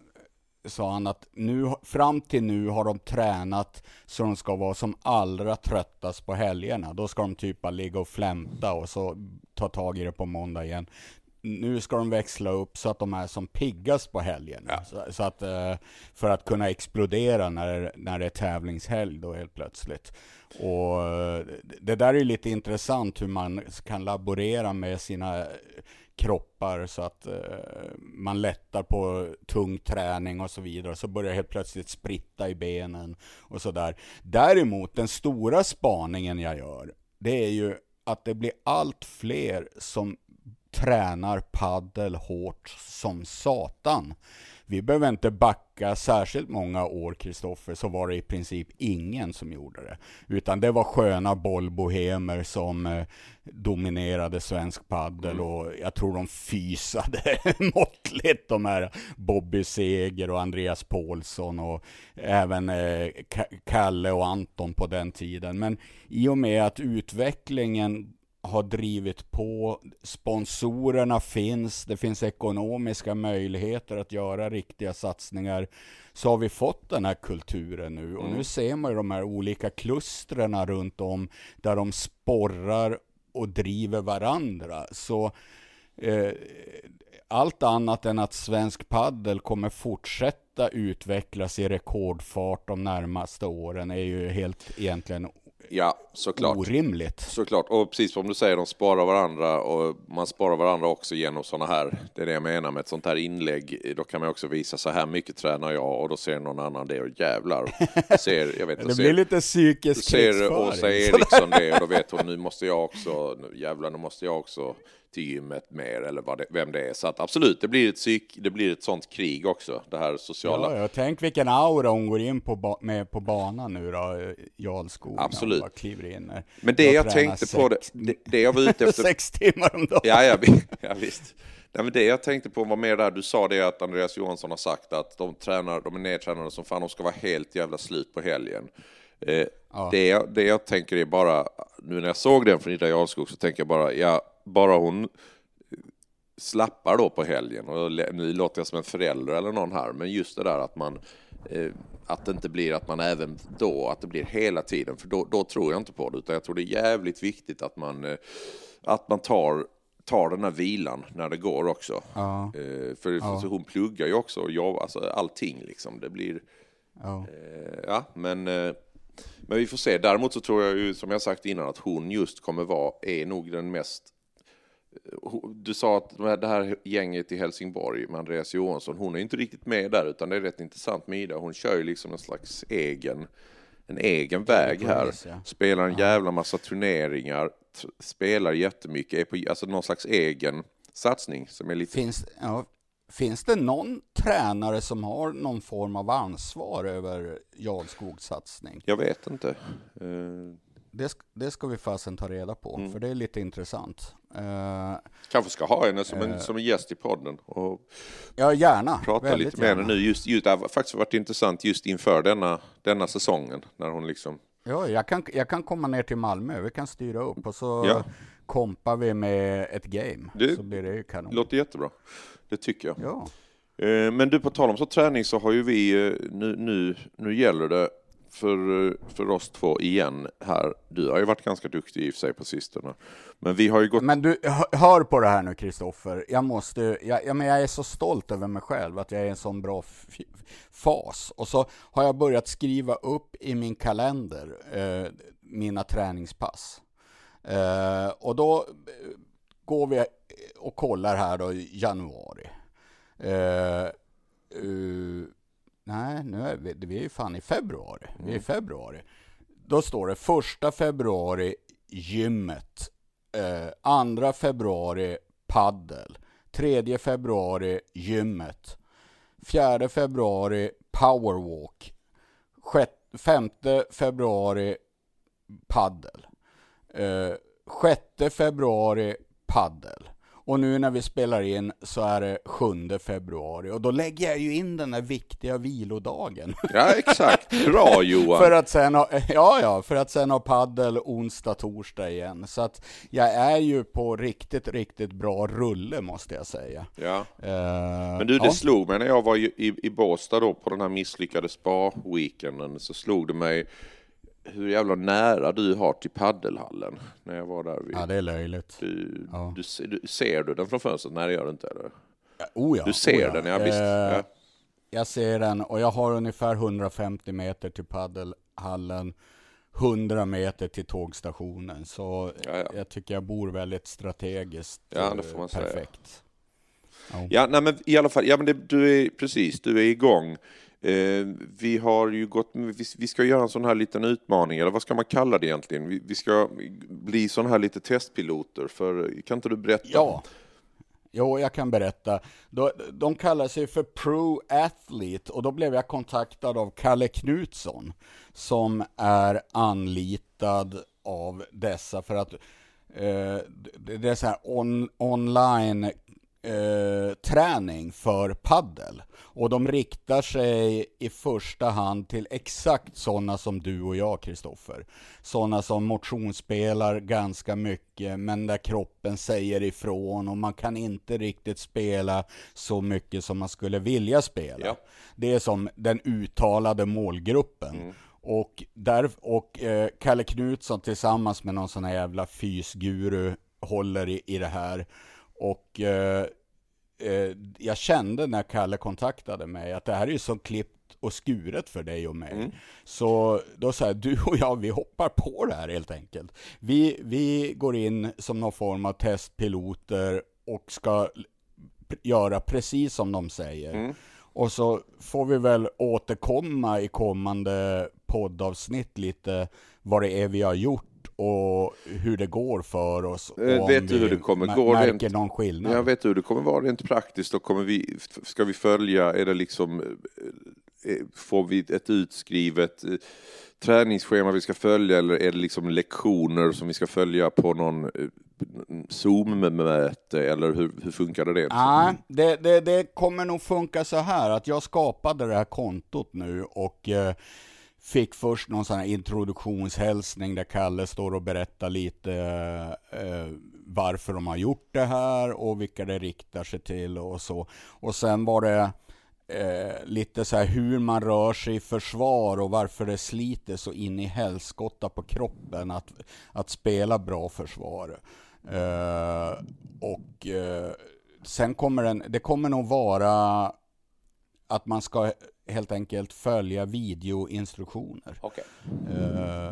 sa han att nu, fram till nu har de tränat så de ska vara som allra tröttast på helgerna. Då ska de typ bara ligga och flämta och så ta tag i det på måndag igen. Nu ska de växla upp så att de är som piggast på helgen. Så, så att, eh, för att kunna explodera när, när det är tävlingshelg då helt plötsligt. Och eh, det där är lite intressant hur man kan laborera med sina kroppar så att eh, man lättar på tung träning och så vidare. Så börjar helt plötsligt spritta i benen och sådär. Däremot den stora spaningen jag gör, det är ju att det blir allt fler som tränar paddel hårt som satan. Vi behöver inte backa särskilt många år, Kristoffer, så var det i princip ingen som gjorde det. Utan det var sköna bollbohemer som eh, dominerade svensk paddel och jag tror de fysade måttligt, de här Bobby Seger och Andreas Paulsson och även eh, Ka- Kalle och Anton på den tiden. Men i och med att utvecklingen har drivit på, sponsorerna finns, det finns ekonomiska möjligheter att göra riktiga satsningar, så har vi fått den här kulturen nu. Och nu ser man ju de här olika klustren runt om, där de sporrar och driver varandra. Så eh, allt annat än att svensk paddel kommer fortsätta utvecklas i rekordfart de närmaste åren är ju helt egentligen Ja, såklart. orimligt. Såklart, och precis som du säger, de sparar varandra och man sparar varandra också genom sådana här, det är det jag menar med ett sånt här inlägg, då kan man också visa så här mycket tränar jag och då ser någon annan det och jävlar. Ser, jag vet, Det ser, blir lite psykisk ser Åsa. Eriksson det och då vet hon nu måste jag också, nu, jävlar nu måste jag också till gymmet mer eller vad det, vem det är. Så att absolut, det blir ett psyk, det blir ett sånt krig också, det här sociala. Ja, ja, tänk vilken aura hon går in på, med på banan nu då, eh, Jarlskog. när hon Absolut. bara kliver in. Men det jag, tränar tänkte på, det, sex- det, det jag var ute efter Sex timmar om dagen. Ja, ja, ja visst. Nej, men det jag tänkte på var mer där, du sa det att Andreas Johansson har sagt att de tränar, de är nedtränade som fan, de ska vara helt jävla slut på helgen. Eh, det, jag, det jag tänker är bara, nu när jag såg den från Ida Jarlskog så tänker jag bara, ja, bara hon slappar då på helgen, och nu låter jag som en förälder eller någon här, men just det där att man eh, att det inte blir att man även då, att det blir hela tiden, för då, då tror jag inte på det, utan jag tror det är jävligt viktigt att man, eh, att man tar, tar den här vilan när det går också. Ja, Eh, för för hon pluggar ju också och jobbar, alltså allting liksom, det blir, ja. eh, ja, men, eh, men vi får se. Däremot så tror jag ju, som jag sagt innan, att hon just kommer vara, är nog den mest du sa att det här gänget i Helsingborg med Andreas Johansson, hon är inte riktigt med där utan det är rätt intressant med Ida. Hon kör ju liksom en slags egen, en egen väg här. Spelar en jävla massa turneringar, spelar jättemycket, är på alltså någon slags egen satsning som är lite... Finns, ja, finns det någon tränare som har någon form av ansvar över Jarlskogs satsning? Jag vet inte. Eh, Det, det ska vi fasen ta reda på, Mm. för det är lite intressant. Eh, kanske ska ha henne som en, som en gäst i podden och ja, gärna. prata Väldigt lite med henne gärna. nu. Just, just, det har faktiskt varit intressant just inför denna, denna säsongen när hon liksom Ja, jag kan, jag kan komma ner till Malmö, vi kan styra upp och så Ja. kompar vi med ett game. Det- så blir det ju kanon. låter jättebra. Det tycker jag. Ja. Eh, Men du, på tal om så träning så har ju vi, eh, nu, nu, nu gäller det för, eh, för oss två igen här. Du har ju varit ganska duktig i och för sig på sistone. Men vi har ju gått... Men du, hö- hör på det här nu Kristoffer. Jag måste, jag, jag, men jag är så stolt över mig själv att jag är i en sån bra fas. Och så har jag börjat skriva upp i min kalender eh, mina träningspass. Eh, och då går vi och kollar här då i januari. Eh, eh, nej, nu är vi, vi är ju fan i februari. Vi är i februari. Då står det första februari gymmet. Eh, andra februari paddel. Tredje februari gymmet. Fjärde februari powerwalk. Femte februari paddel. Sjätte februari paddel. Och nu när vi spelar in så är det 7 februari och då lägger jag ju in den här viktiga vilodagen. Ja, exakt. Bra Johan. för att sen ha, ja, ja, för att sen ha paddel onsdag, torsdag igen. Så att jag är ju på riktigt, riktigt bra rulle måste jag säga. Ja. Eh, Men du, det ja. slog mig när jag var i, i Båstad då på den här misslyckade spa-weekenden så slog det mig hur jävla nära du har till paddelhallen när jag var där. Vid, Ja, det är löjligt. du, Ja. du, du, ser du den från fönstret? Nej, det gör du inte. Eller? Oh ja, Du ser oh ja. den, ja visst. Eh, Ja. Jag ser den och jag har ungefär 150 meter till paddelhallen. 100 meter till tågstationen. Så Ja, ja. jag tycker jag bor väldigt strategiskt Ja, det eh, får man säga. perfekt. Ja, nej, men i alla fall, ja, men det, du är precis, du är igång. Eh, vi har ju gått, vi, vi ska göra en sån här liten utmaning, eller vad ska man kalla det egentligen? Vi, vi ska bli sån här lite testpiloter, för kan inte du berätta? Ja. Jo, jag kan berätta. De, de kallar sig för Pro Athlete och då blev jag kontaktad av Kalle Knutsson som är anlitad av dessa för att eh, det det är så här on, online eh, träning för paddel. Och de riktar sig i första hand till exakt sådana som du och jag, Kristoffer. Sådana som motionsspelar ganska mycket, men där kroppen säger ifrån och man kan inte riktigt spela så mycket som man skulle vilja spela. Ja. Det är som den uttalade målgruppen. Och, där, och eh, Kalle Knutsson tillsammans med någon sån här jävla fysguru håller i, i det här. Och eh, eh, jag kände när Kalle kontaktade mig att det här är ju så klippt och skuret för dig och mig. Så då sa jag, du och jag, vi hoppar på det här helt enkelt. Vi, vi går in som någon form av testpiloter och ska göra precis som de säger. Och så får vi väl återkomma i kommande poddavsnitt lite vad det är vi har gjort och hur det går för oss. och Eh, vet du hur det kommer gå Märker rent- någon skillnad. Jag vet hur det kommer vara rent praktiskt. Då kommer vi, ska vi följa, är det liksom, eh, eh, får vi ett utskrivet träningsschema vi ska följa eller är det liksom lektioner som vi ska följa på någon Zoom-möte eller hur, hur funkar det? Nej, det, det, det kommer nog funka så här att jag skapade det här kontot nu och fick först någon sån här introduktionshälsning där Kalle står och berättar lite eh, varför de har gjort det här och vilka det riktar sig till och så. Och sen var det eh, lite så här hur man rör sig i försvar och varför det sliter så in i helskotta på kroppen att, att spela bra försvar. Eh, och eh, sen kommer den, det kommer nog vara att man ska helt enkelt följa videoinstruktioner. Okej. Eh,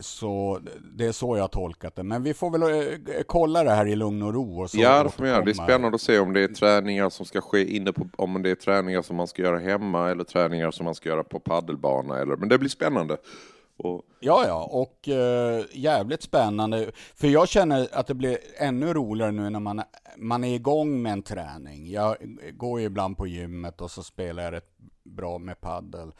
så det är så jag har tolkat det. Men vi får väl eh, kolla det här i lugn och ro. Och så Ja, det får man göra. Det är spännande att se om det är träningar som ska ske inne på, om det är träningar som man ska göra hemma eller träningar som man ska göra på paddelbana. Eller, men det blir spännande. Och, Ja, ja, och eh, jävligt spännande. För jag känner att det blir ännu roligare nu när man, man är igång med en träning. Jag går ju ibland på gymmet och så spelar jag rätt bra med paddel.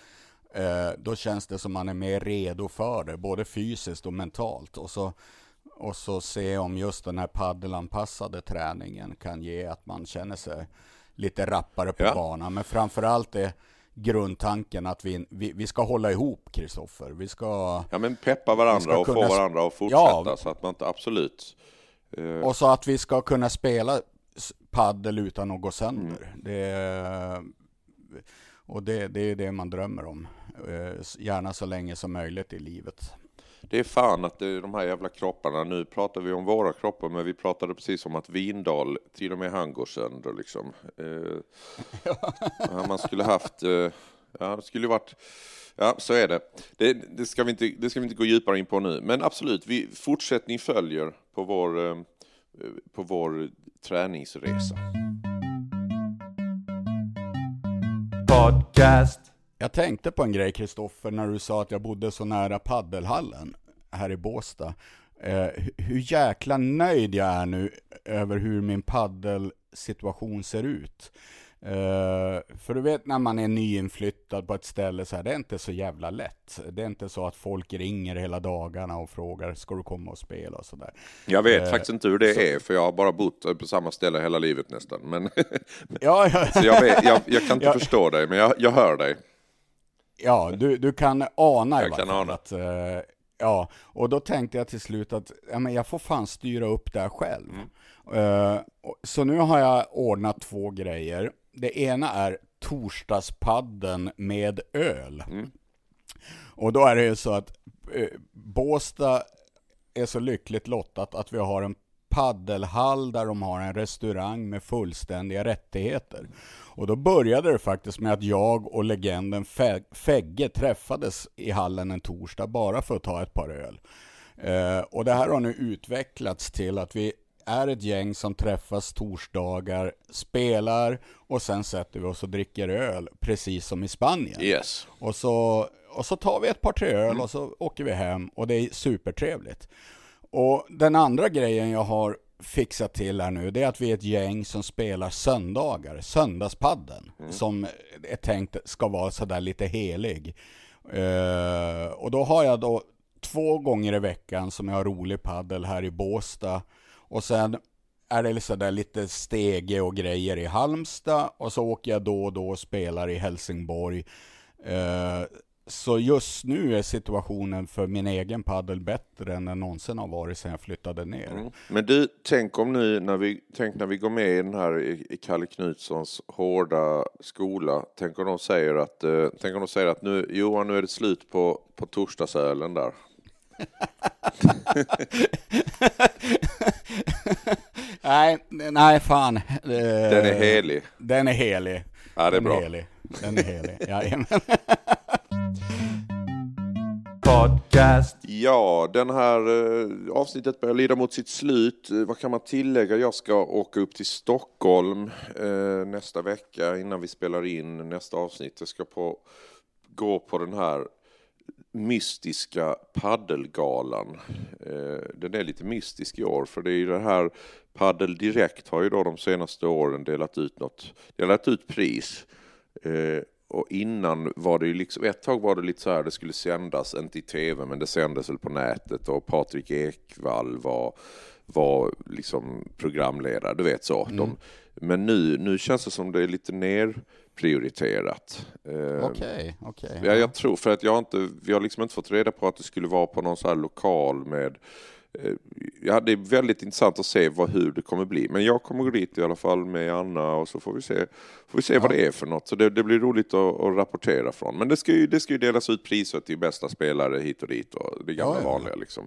Eh, då känns det som man är mer redo för det, både fysiskt och mentalt. Och så, och så se om just den här paddelanpassade träningen kan ge att man känner sig lite rappare på Ja. banan. Men framförallt är grundtanken att vi, vi, vi ska hålla ihop, Kristoffer. Vi ska... ja, men peppa varandra och få kunna- varandra att fortsätta Ja. så att man inte absolut... Och så att vi ska kunna spela paddel utan att gå sönder. Det är, och det, det är det man drömmer om. Eh, Gärna så länge som möjligt i livet. Det är fan att det är de här jävla kropparna. Nu pratar vi om våra kroppar, men vi pratade precis om att Vindal, till och med han går sönder liksom. Eh, man skulle haft, eh, ja det skulle varit, ja så är det. Det, det, ska vi inte, det ska vi inte gå djupare in på nu, men absolut, vi, fortsättning följer på vår, eh, på vår träningsresa. Podcast. Jag tänkte på en grej Kristoffer när du sa att jag bodde så nära paddelhallen här i Båstad. Eh, hur jäkla nöjd jag är nu över hur min paddelsituation ser ut. Eh, för du vet när man är nyinflyttad på ett ställe så här, det är inte så jävla lätt. Det är inte så att folk ringer hela dagarna och frågar, ska du komma och spela och sådär. Jag vet Eh, faktiskt inte hur det är, för jag har bara bott på samma ställe hela livet nästan. Men, Ja, ja, så jag, vet, jag, jag kan inte Ja. förstå dig, men jag, jag hör dig. Ja, du, du kan ana i Jag varje kan ana. att, eh, ja, och då tänkte jag till slut att ja, men jag får fan styra upp det här själv. Och- så nu har jag ordnat två grejer. Det ena är torsdagspadden med öl. Och då är det ju så att eh, Båstad är så lyckligt lottat att vi har en paddelhall där de har en restaurang med fullständiga rättigheter. Och då började det faktiskt med att jag och legenden Fe- Fegge träffades i hallen en torsdag bara för att ta ett par öl. Eh, och det här har nu utvecklats till att vi är ett gäng som träffas torsdagar, spelar och sen sätter vi oss och dricker öl, precis som i Spanien. Yes. Och så, och så tar vi ett par tre öl och så åker vi hem och det är supertrevligt. Och den andra grejen jag har fixat till här nu, det är att vi är ett gäng som spelar söndagar, söndagspadden, som är tänkt ska vara sådär lite helig. Eh, och då har jag då två gånger i veckan som jag har rolig paddel här i Båstad. Och sen är det liksom sådär lite stege och grejer i Halmstad och så åker jag då och då och spelar i Helsingborg. Eh, så just nu är situationen för min egen paddel bättre än den någonsin har varit sedan jag flyttade ner. Mm. Men du, tänk om nu när vi, tänk när vi går med i den här i, i Kalle Knutssons hårda skola. Tänk om de säger att, eh, tänk om de säger att nu, Johan, nu är det slut på, på torsdagsölen där. Nej, nej fan. Eh, Den är helig. Den är helig. Ja, det är den bra. Är helig. Den är helig. Jajamän. Podcast. Ja, den här eh, avsnittet börjar lida mot sitt slut. Eh, vad kan man tillägga? Jag ska åka upp till Stockholm eh, nästa vecka innan vi spelar in nästa avsnitt. Jag ska på, gå på den här mystiska paddelgalan. Eh, den är lite mystisk i år för det är ju det här Paddel Direkt har ju då de senaste åren delat ut något, delat ut pris. Eh, och innan var det ju liksom, ett tag var det lite så här, det skulle sändas, inte i tv, men det sändes väl på nätet och Patrik Ekwall var, var liksom programledare, du vet så. De, men nu, nu känns det som det är lite nerprioriterat. Eh, Okej, okej. Ja, jag tror, för att jag har inte, vi har liksom inte fått reda på att det skulle vara på någon så här lokal med eh, Ja, det är väldigt intressant att se vad, hur det kommer bli. Men jag kommer gå dit i alla fall med Anna och så får vi se, får vi se vad det är för något. Så det, det blir roligt att, att rapportera från. Men det ska, ju, det ska ju delas ut priser till bästa spelare hit och dit och det gamla Ja, ja. vanliga liksom.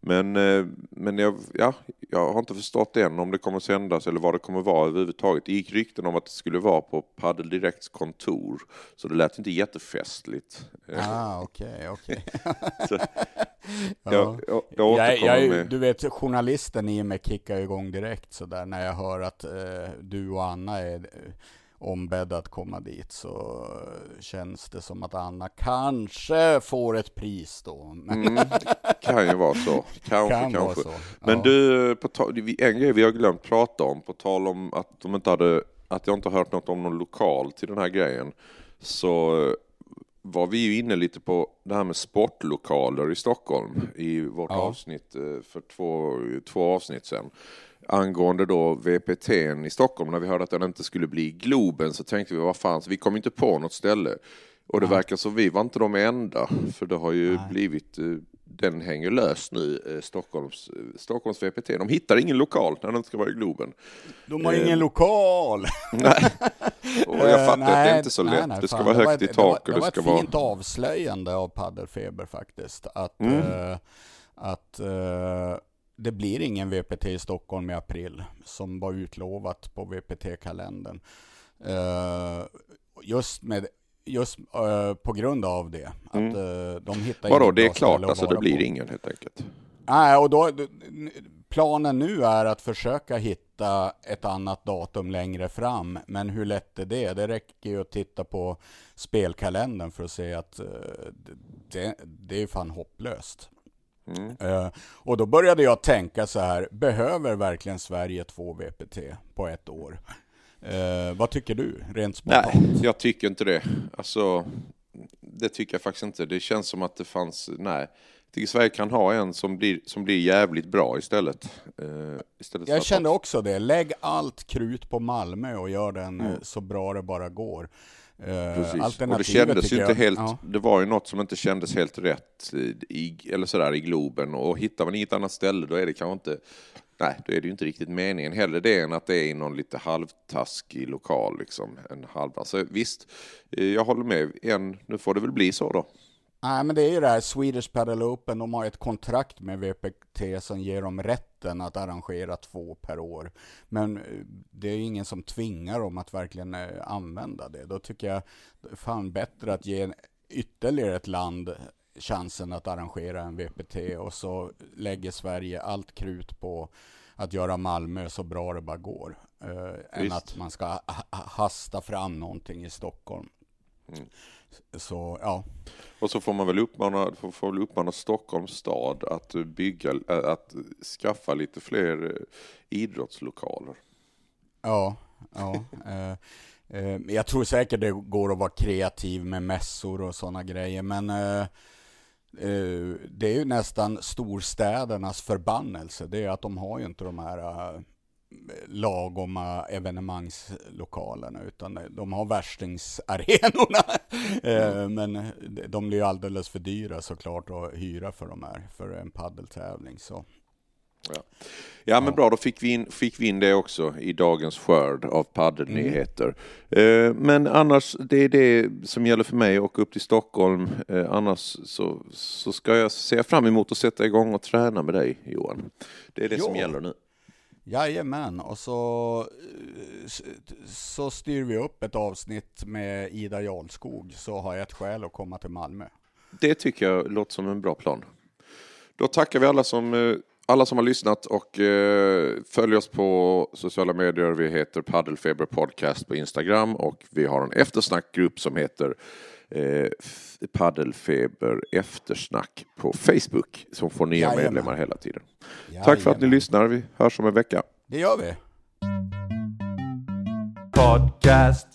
Men, eh, men jag, ja, jag har inte förstått än om det kommer sändas eller vad det kommer vara överhuvudtaget. Det gick rykten om att det skulle vara på Padel Directs kontor. Så det lät inte jättefestligt. Eh, Ah, okej, okej. Så, Ja. jag, jag, jag Jag, med... du vet, journalisten i mig kickar igång direkt sådär när jag hör att eh, du och Anna är ombedda att komma dit så känns det som att Anna kanske får ett pris då. Mm, kan ju vara så. Kanske, kan kanske. så. Men Ja. du, på en grej vi har glömt prata om, på tal om att de inte hade, att jag inte har hört något om någon lokal till den här grejen, så var vi ju inne lite på det här med sportlokaler i Stockholm i vårt Ja. avsnitt eh, för två, två avsnitt sedan. Angående då VPT i Stockholm, när vi hörde att den inte skulle bli Globen så tänkte vi, vad fan, så vi kom inte på något ställe. Och det verkar som vi var inte de enda, för det har ju blivit eh, den hänger lös nu, eh, Stockholms, eh, Stockholms VPT. De hittar ingen lokal när den ska vara i Globen. De har ingen lokal! Nej. Och jag fattar att det är inte så nej, lätt. nej, det ska fan, vara högt var i ett- tak det och var, det ska det var ett fint avslöjande av Paddelfeber faktiskt. Att, Mm. eh, att eh, det blir ingen VPT i Stockholm i april som var utlovat på VPT-kalendern. Eh, just med just eh, på grund av det. Att Mm. eh, de hittar Vadå, det är klart, alltså det blir på. ingen helt enkelt. Nej, och då, planen nu är att försöka hitta ett annat datum längre fram. Men hur lätt är det? Det räcker ju att titta på spelkalendern för att se att det, det är fan hopplöst. Mm. Eh, och då började jag tänka så här, behöver verkligen Sverige två VPT på ett år? Eh, vad tycker du, rent spontant? Nej, jag tycker inte det. Alltså, det tycker jag faktiskt inte. Det känns som att det fanns, nej. Jag tycker Sverige kan ha en som blir, som blir jävligt bra istället. Eh, istället Jag att kände ha- också det. Lägg allt krut på Malmö och gör den eh, så bra det bara går. Eh, Precis. Och det alternativet kändes ju inte helt, Ja. det var ju något som inte kändes helt rätt i, eller sådär, i Globen. Och hittar man inget annat ställe då är det kanske inte, nej då är det ju inte riktigt meningen. Hellre det än att det är i någon lite halvtaskig lokal liksom. En halv, alltså, visst, eh, jag håller med. En, nu får det väl bli så då. Nej, men det är ju det här Swedish Padel Open. De har ett kontrakt med VPT som ger dem rätten att arrangera två per år. Men eh, det är ingen som tvingar dem att verkligen eh, använda det. Då tycker jag fan bättre att ge ytterligare ett land chansen att arrangera en VPT och så lägger Sverige allt krut på att göra Malmö så bra det bara går. Eh, än att man ska ha- ha- hasta fram någonting i Stockholm. Så ja, Och så får man väl uppmana, får, får väl uppmana Stockholms stad att bygga, äh, att skaffa lite fler eh, idrottslokaler. Ja, ja. eh, eh, jag tror säkert det går att vara kreativ med mässor och sådana grejer, men eh, eh, det är ju nästan storstädernas förbannelse. Det är att de har ju inte de här lagoma evenemangslokalerna, utan de har värstingsarenorna. Eh, men de blir ju alldeles för dyra såklart att hyra för de här, för en paddeltävling. Så. Ja, ja men bra, då fick vi, in, fick vi in det också i dagens skörd av paddelnyheter. Eh, men annars, det är det som gäller för mig och upp till Stockholm. Eh, annars så, så ska jag se fram emot att sätta igång och träna med dig Johan. Det är det som Ja. gäller nu. Jajamän, och så, eh, så styr vi upp ett avsnitt med Ida Jarlskog så har jag ett skäl att komma till Malmö. Det tycker jag låter som en bra plan. Då tackar vi alla som, eh, alla som har lyssnat och eh, följ oss på sociala medier. Vi heter Paddelfeber Podcast på Instagram och vi har en eftersnackgrupp som heter eh, Paddelfeber Eftersnack på Facebook som får nya Jajamän. medlemmar hela tiden. Tack för att ni Jajamän. lyssnar. Vi hörs om en vecka. Det gör vi. Podcast,